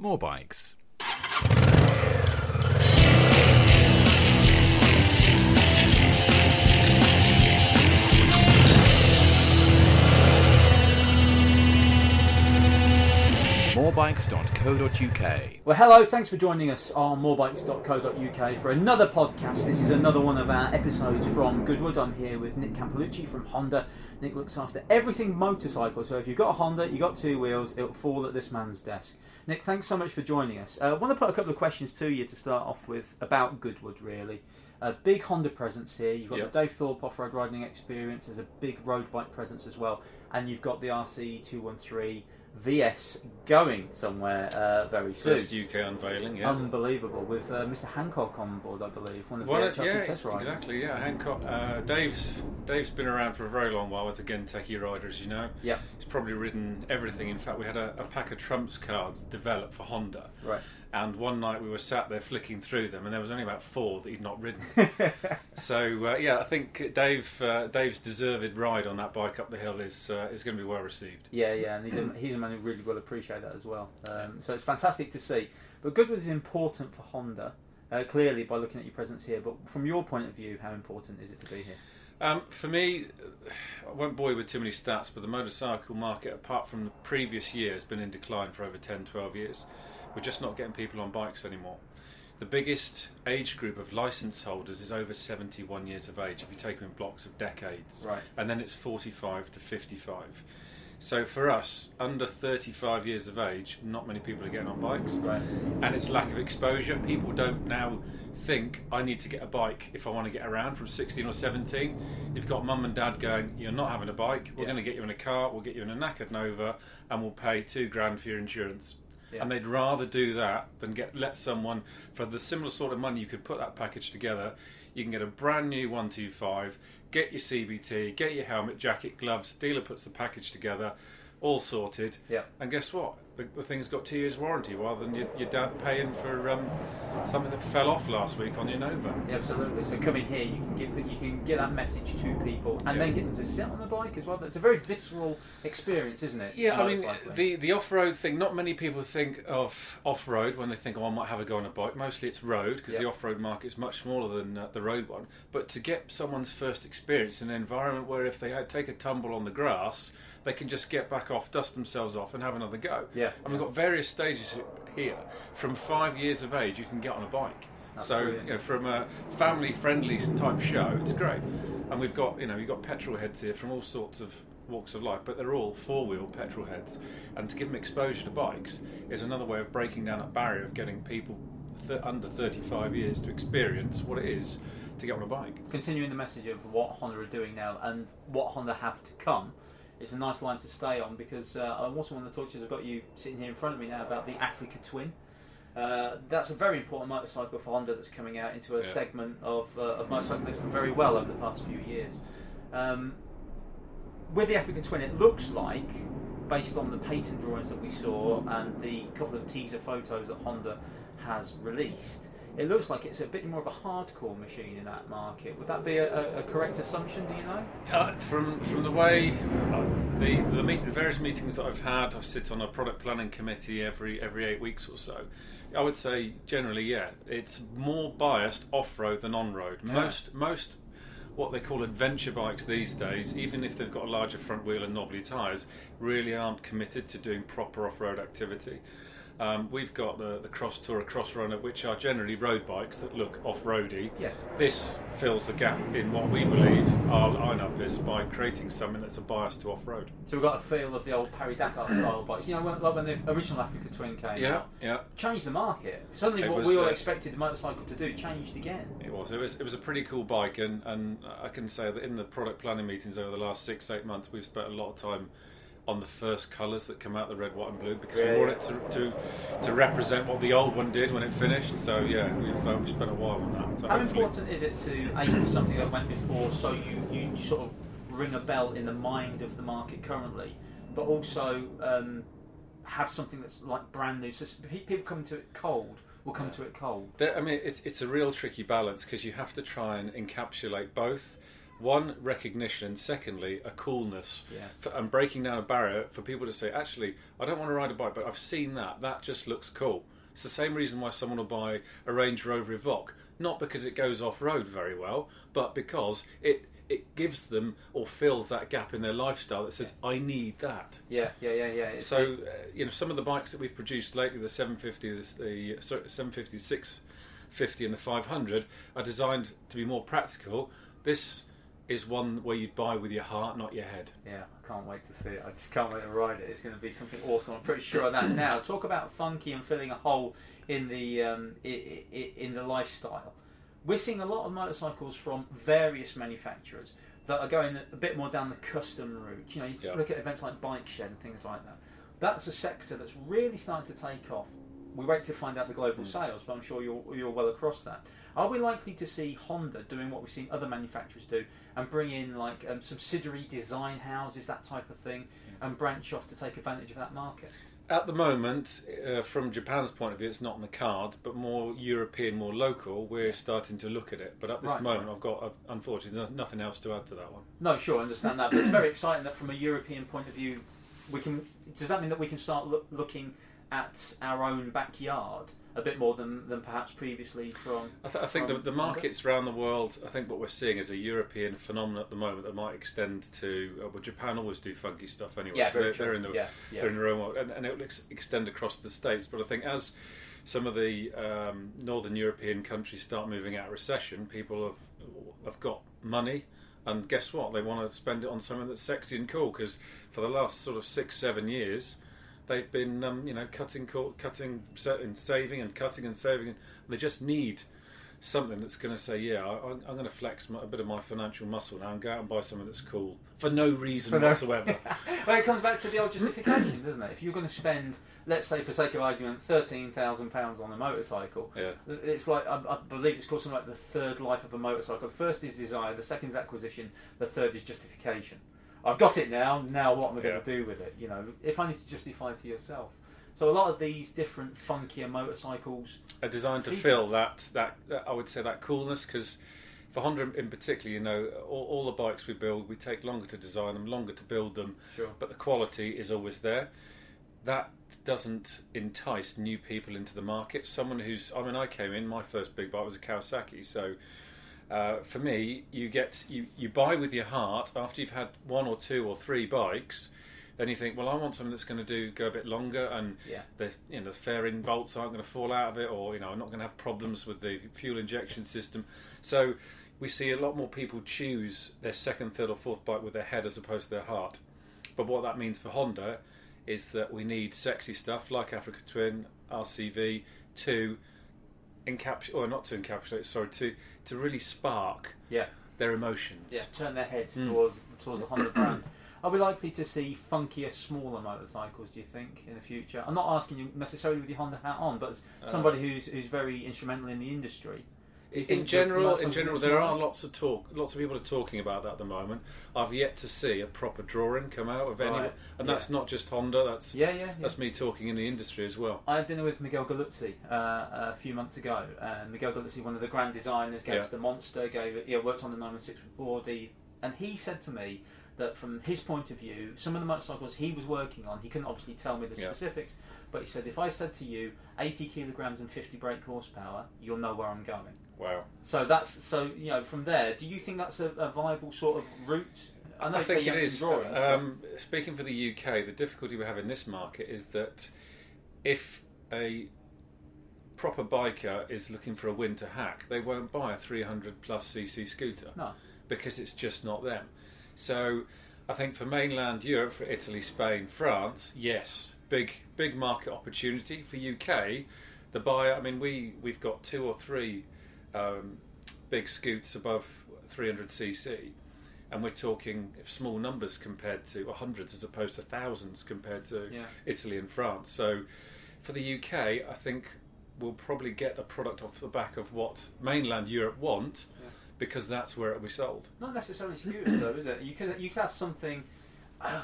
More bikes. morebikes.co.uk. Well, hello, thanks for joining us on morebikes.co.uk for another podcast. This is another one of our episodes from Goodwood. I'm here with Nick Campolucci from Honda. Nick looks after everything motorcycle, so if you've got a Honda, you've got two wheels, it'll fall at this man's desk. Nick, thanks so much for joining us. Uh, I want to put a couple of questions to you to start off with about Goodwood, really. A big Honda presence here. You've got Yep. the Dave Thorpe off-road riding experience. There's a big road bike presence as well, and you've got the RC 213 VS going somewhere uh, very soon. First UK unveiling, yeah. Unbelievable with uh, Mr. Hancock on board, I believe, one of the One HRC yeah, test riders. exactly. Yeah, Hancock. Uh, Dave's Dave's been around for a very long while with the Genteki riders, you know. Yeah, He's probably ridden everything. In fact, we had a, a pack of trumps cards developed for Honda, right. And one night we were sat there flicking through them, and there was only about four that he'd not ridden. so uh, yeah, I think Dave uh, Dave's deserved ride on that bike up the hill is uh, is going to be well received. Yeah, yeah, and he's a, he's a man who really will appreciate that as well. Um, so it's fantastic to see. But Goodwood is important for Honda, uh, clearly by looking at your presence here. But from your point of view, how important is it to be here? Um, for me, I won't bore you with too many stats, but the motorcycle market, apart from the previous year, has been in decline for over 10, 12 years. We're just not getting people on bikes anymore. The biggest age group of license holders is over 71 years of age, if you take them in blocks of decades. Right. And then it's 45 to 55. So for us, under 35 years of age, not many people are getting on bikes Right. and it's lack of exposure. People don't now think I need to get a bike if I want to get around from 16 or 17. You've got mum and dad going, you're not having a bike. We're Yeah. going to get you in a car. We'll get you in a knackered Nova, and we'll pay two grand for your insurance. Yeah. And they'd rather do that than get let someone for the similar sort of money you could put that package together. You can get a brand new 125, get your CBT, get your helmet, jacket, gloves. Dealer puts the package together, all sorted. Yeah. And guess what? The, the thing's got two years warranty rather than your, your dad paying for um, something that fell off last week on your Nova. Yeah, absolutely. So coming here, you can get you can get that message to people, and Yeah. then get them to sit on the bike as well. It's a very visceral experience, isn't it? Yeah, I mean the the off road thing. Not many people think of off road when they think, "Oh, I might have a go on a bike." Mostly it's road because Yeah. the off road market is much smaller than uh, the road one. But to get someone's first experience in an environment where if they had, take a tumble on the grass, they can just get back off, dust themselves off, and have another go. Yeah. and we've got various stages here. From five years of age, you can get on a bike. That's so brilliant. you know, from a family-friendly type show, it's great. And we've got you know you've got petrol heads here from all sorts of walks of life, but they're all four-wheel petrol heads. And to give them exposure to bikes is another way of breaking down that barrier of getting people th- under 35 years to experience what it is to get on a bike. continuing the message of what Honda are doing now and what Honda have to come is a nice line to stay on because uh, I also want to talk to you. I've got you sitting here in front of me now about the Africa Twin. Uh, that's a very important motorcycle for Honda that's coming out into a Yeah. segment of, uh, of motorcycle that's done very well over the past few years. Um, with the Africa Twin, it looks like, based on the patent drawings that we saw and the couple of teaser photos that Honda has released, it looks like it's a bit more of a hardcore machine in that market. Would that be a, a, correct assumption? Do you know? Uh, from from the way uh, the the, meet, the various meetings that I've had, I sit on a product planning committee every every eight weeks or so. I would say generally, yeah, it's more biased off road than on road. Yeah. Most most what they call adventure bikes these days, even if they've got a larger front wheel and knobbly tyres, really aren't committed to doing proper off road activity. Um, we've got the, the Cross Tourer, Cross Runner, which are generally road bikes that look off roady. Yes. This fills the gap in what we believe our lineup is by creating something that's a bias to off road. So we've got a feel of the old Paris Dakar style bikes. You know, when, like when the original Africa Twin came Yeah, out, yeah, changed the market. Suddenly, It what was, we all uh, expected the motorcycle to do changed again. it was. It was. It was a pretty cool bike, and, and I can say that in the product planning meetings over the last six eight months, we've spent a lot of time on the first colours that come out, the red, white, and blue, because Yeah, we want yeah. it to, to to represent what the old one did when it finished. So yeah, we've we spent a while on that. So How hopefully- important is it to aim for something that went before, so you, you, sort of ring a bell in the mind of the market currently, but also um, have something that's like brand new. So people come to it cold will come to it cold. There- I mean, it's it's a real tricky balance because you have to try and encapsulate both one recognition, and secondly a coolness, Yeah. for, and breaking down a barrier for people to say, actually, I don't want to ride a bike, but I've seen that. That just looks cool. It's the same reason why someone will buy a Range Rover Evoque, not because it goes off road very well, but because it it gives them or fills that gap in their lifestyle that says, I need that. Yeah, yeah, yeah, yeah. It's- So, uh, you know, some of the bikes that we've produced lately, the 750, the, the sorry, 750, 650, and the 500, are designed to be more practical. This is one where you'd buy with your heart, not your head. Yeah, I can't wait to see it. I just can't wait to ride it. It's going to be something awesome. I'm pretty sure of that now. Talk about funky and filling a hole in the um, in the lifestyle. We're seeing a lot of motorcycles from various manufacturers that are going a bit more down the custom route. You know, you Yeah. look at events like Bike Shed and things like that. That's a sector that's really starting to take off. We wait to find out the global Mm. sales, but I'm sure you're, you're well across that. Are we likely to see Honda doing what we've seen other manufacturers do and bring in like um, subsidiary design houses, that type of thing, and branch off to take advantage of that market? At the moment, uh, from Japan's point of view, it's not on the card, but more European, more local. We're starting to look at it, but at this Right, moment, right. I've got uh, unfortunately no- nothing else to add to that one. No, sure, I understand that, but it's very exciting that from a European point of view, we can. Does that mean that we can start look, looking at our own backyard a bit more than, than perhaps previously from? I, th- I think the, from the Honda? markets around the world. I think what we're seeing is a European phenomenon at the moment that might extend to. Uh, well, Japan always do funky stuff anyway. Yeah, so very they're, true. they're in the yeah, yeah. they're in their own world, and, and it will ex- extend across the states. But I think as some of the um, northern European countries start moving out of recession, people have have got money, and guess what? They want to spend it on something that's sexy and cool. Because for the last sort of six, seven years, they've been um, you know cutting, cutting, and saving, and cutting and saving, and they just need something that's going to say, yeah, I, I'm, I'm going to flex my, a bit of my financial muscle now and go out and buy something that's cool for no reason For no- whatsoever. well, it comes back to the old justification, doesn't it? If you're going to spend, let's say, for sake of argument, thirteen thousand pounds on a motorcycle, yeah. it's like I, I believe it's called something like the third life of a motorcycle. The first is desire, the second is acquisition, the third is justification. I've got it now. Now, what am I going to do with it? You know, if only to justify to yourself. So a lot of these different funkier motorcycles. are designed to fill that, that that I would say that coolness because for Honda in particular, you know, all, all the bikes we build, we take longer to design them, longer to build them, Sure. but the quality is always there. That doesn't entice new people into the market. Someone who's, I mean, I came in, my first big bike was a Kawasaki, so. Uh, for me, you get you, you buy with your heart after you've had one or two or three bikes. Then you think, well, I want something that's going to do go a bit longer, and Yeah. the you know the fairing bolts aren't going to fall out of it, or you know I'm not going to have problems with the fuel injection system. So we see a lot more people choose their second, third, or fourth bike with their head as opposed to their heart. But what that means for Honda is that we need sexy stuff like Africa Twin, RCV to encapsulate, or not to encapsulate, sorry, to to really spark Yeah. their emotions. Yeah. Turn their heads Mm. towards towards the Honda brand. Are we likely to see funkier, smaller motorcycles? Do you think in the future? I'm not asking you necessarily with your Honda hat on, but as Uh, somebody who's who's very instrumental in the industry. In general, in general, there are lots of talk. Lots of people are talking about that at the moment. I've yet to see a proper drawing come out of anyone, Right, and yeah. that's not just Honda. That's Yeah, yeah, yeah. that's me talking in the industry as well. I had dinner with Miguel Galluzzi uh, a few months ago, and Miguel Galluzzi, one of the grand designers, gave Yeah. us the Monster, gave yeah, worked on the 916 with Audi, and he said to me that from his point of view, some of the motorcycles he was working on, he couldn't obviously tell me the specifics, but he said if I said to you 80 kilograms and 50 brake horsepower, you'll know where I'm going. Wow. So that's so you know from there. Do you think that's a, a viable sort of route? I know I think it is. it have is. some drawings, but- Um, speaking for the UK, the difficulty we have in this market is that if a proper biker is looking for a winter hack, they won't buy a 300 plus cc scooter no. because it's just not them. So I think for mainland Europe, for Italy, Spain, France, yes, big big market opportunity. For UK, the buyer, I mean, we we've got two or three um, big scoots above 300cc, and we're talking small numbers compared to or hundreds as opposed to thousands compared to Yeah. Italy and France. So for the UK, I think we'll probably get a product off the back of what mainland Europe want Yeah. because that's where it'll be sold. Not necessarily scooters though, is it? You could you could have something. I,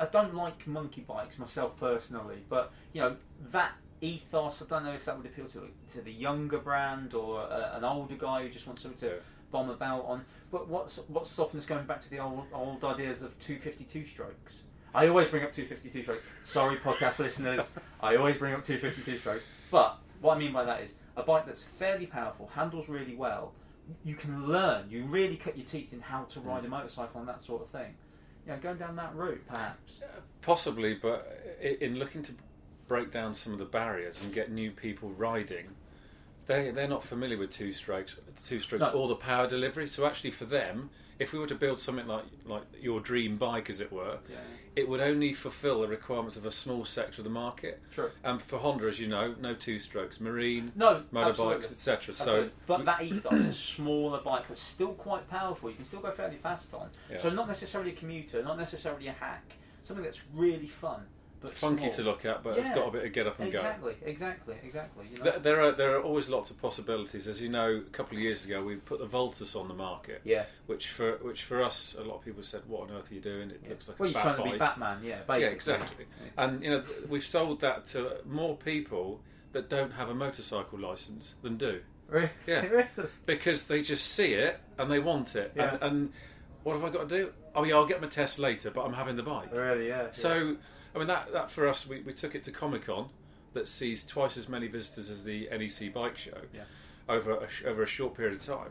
I don't like monkey bikes myself personally, but you know that ethos. I don't know if that would appeal to to the younger brand or uh, an older guy who just wants something to Yeah. bomb about on. But what's what's stopping us going back to the old old ideas of 252 strokes? I always bring up 252 strokes. Sorry, podcast listeners. I always bring up 252 strokes. But what I mean by that is a bike that's fairly powerful, handles really well. You can learn. You really cut your teeth in how to ride a motorcycle and that sort of thing. You know, going down that route, perhaps. Possibly, but in looking to break down some of the barriers and get new people riding, they they're not familiar with two strokes, two strokes, No. or the power delivery. So actually, for them, if we were to build something like like your dream bike, as it were, Yeah, it would only fulfil the requirements of a small sector of the market. true. And for Honda, as you know, no two strokes, marine, No, motorbikes, etc. So but that ethos, a smaller bike that's still quite powerful, you can still go fairly fast on. Yeah. So not necessarily a commuter, not necessarily a hack, something that's really fun but funky small. to look at, but it's got a bit of get up and go. Exactly, exactly, exactly. You know? There, there are there are always lots of possibilities. As you know, a couple of years ago, we put the Vultus on the market, yeah. which for which for us, a lot of people said, "What on earth are you doing? It yeah. looks like well, a you're trying to be. Batman, yeah, basically. Yeah, exactly. Yeah. And you know, th- we've sold that to more people that don't have a motorcycle license than do, Really? Yeah. really? because they just see it and they want it. Yeah. And, and what have I got to do? Oh yeah, I'll get my test later, but I'm having the bike. Really, yeah. So, I mean, that, that for us, we, we took it to Comic Con, that sees twice as many visitors as the NEC bike show Yeah. over a, over a short period of time.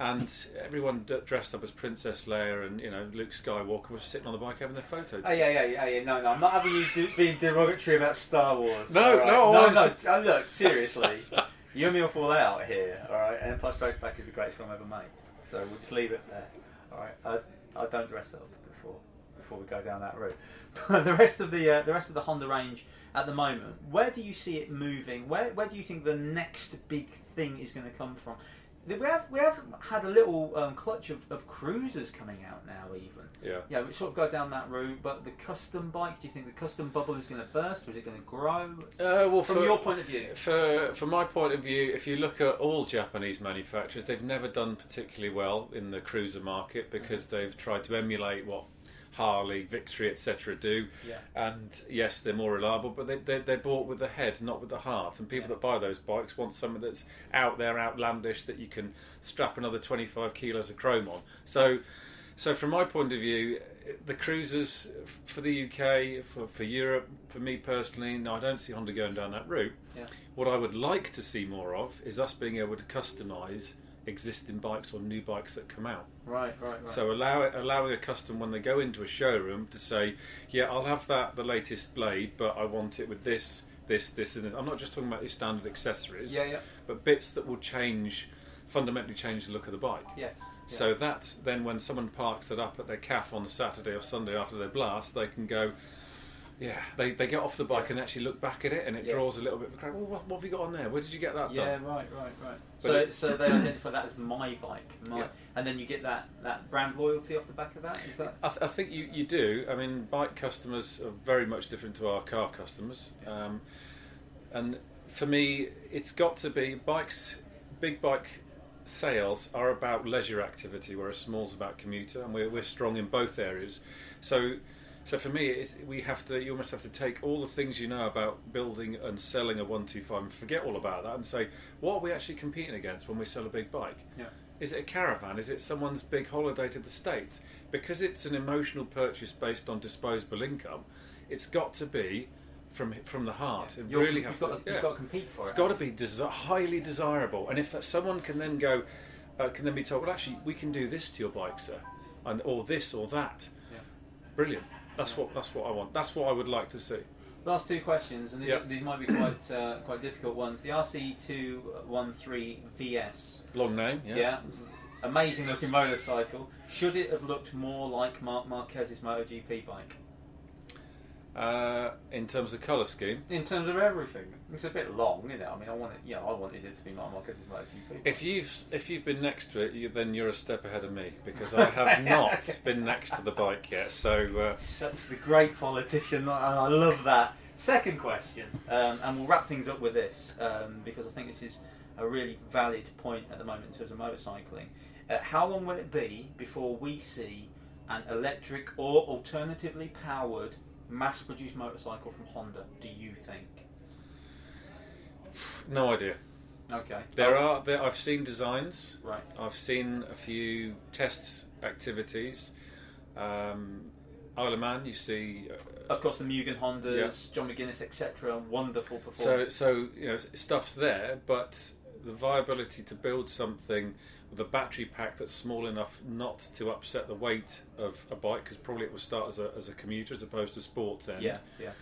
And everyone d- dressed up as Princess Leia and you know Luke Skywalker was sitting on the bike having their photo. Oh yeah, yeah, yeah, yeah. No, no, I'm not having you do, being derogatory about Star Wars. No, right? no, no, no. s- uh, Look, seriously, you and me will fall out here. All right, and Empire Strikes Back is the greatest film ever made. So we'll just leave it there. Right, I, I don't dress up before before we go down that route. But the rest of the uh, the rest of the Honda range at the moment, where do you see it moving? Where where do you think the next big thing is going to come from? We have we have had a little um, clutch of, of cruisers coming out now, even. Yeah. Yeah, we sort of go down that route, but the custom bike, do you think the custom bubble is going to burst or is it going to grow? Uh, well, From for, your point of view. For from my point of view, if you look at all Japanese manufacturers, they've never done particularly well in the cruiser market because they've tried to emulate what Harley, Victory, etc. do. Yeah. And yes, they're more reliable, but they, they, they're bought with the head, not with the heart. And people Yeah. that buy those bikes want something that's out there, outlandish, that you can strap another 25 kilos of chrome on. So, so from my point of view, the cruisers for the UK, for, for Europe, for me personally, no, I don't see Honda going down that route. Yeah. What I would like to see more of is us being able to customise existing bikes or new bikes that come out. Right, right, right. So allow it, allowing a customer when they go into a showroom to say, "Yeah, I'll have that the latest blade, but I want it with this, this, this, and this." I'm not just talking about your standard accessories, yeah, yeah, but bits that will change, fundamentally change the look of the bike. yes. yeah. So that then, when someone parks it up at their calf on Saturday or Sunday after their blast, they can go. Yeah, they, they get off the bike and actually look back at it, and it Yeah. draws a little bit of a crowd. Well, what, what have you got on there? Where did you get that yeah, done? right, right, right. But So, it- so they identify that as my bike, my, Yeah. and then you get that, that brand loyalty off the back of that. Is that? I, th- I think you, you do. I mean, bike customers are very much different to our car customers. Yeah. Um, and for me, it's got to be bikes, big bike sales are about leisure activity, whereas small's about commuter, and we're, we're strong in both areas. So, so for me, it's, we have to. You almost have to take all the things you know about building and selling a one two five, and forget all about that, and say, what are we actually competing against when we sell a big bike? Yeah. Is it a caravan? Is it someone's big holiday to the States? Because it's an emotional purchase based on disposable income, it's got to be from from the heart. It You're- really you've have got, to. You've yeah. got to compete for It's it. It's got to be desi- highly desirable, and if that someone can then go, uh, can then be told, well, actually, we can do this to your bike, sir, and or this or that. Yeah. Brilliant. That's what that's what I want. That's what I would like to see. Last two questions, and these, Yep. these might be quite uh, quite difficult ones. The RC213 VS, Long name, yeah. yeah. amazing looking motorcycle. Should it have looked more like Marc Marquez's MotoGP bike Uh, in terms of colour scheme, in terms of everything? It's a bit long, isn't it? I mean, I want it. You know, I wanted it to be Marc Marquez's MotoGP. bike. if you've if you've been next to it, you, then you're a step ahead of me because I have not been next to the bike yet. So uh, Such the great politician, and I love that. Second question, um, and we'll wrap things up with this um, because I think this is a really valid point at the moment in terms of motorcycling. Uh, how long will it be before we see an electric or alternatively powered mass-produced motorcycle from Honda? Do you think? no idea. Okay. There Oh, are there, I've seen designs. Right. I've seen a few test activities. Um, Isle of Man, you see. Uh, Of course, the Mugen Hondas, John McGuinness, etc. Wonderful performance. so so you know stuff's there, but the viability to build something a battery pack that's small enough not to upset the weight of a bike, because probably it will start as a as a commuter as opposed to sports end. yeah, yeah.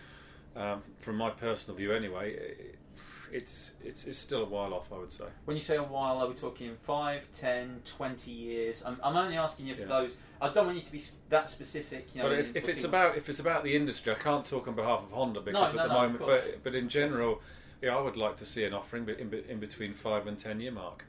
Um, from my personal view, anyway, it, it's it's it's still a while off. I would say. When you say a while, are we talking 5, 10, 20 years? I'm, I'm only asking you for Yeah. those. I don't want you to be that specific. You know, but if, if it's about if it's about the industry, I can't talk on behalf of Honda because no, at the no, moment. But but in general, yeah, I would like to see an offering, but in, in between five and ten year mark.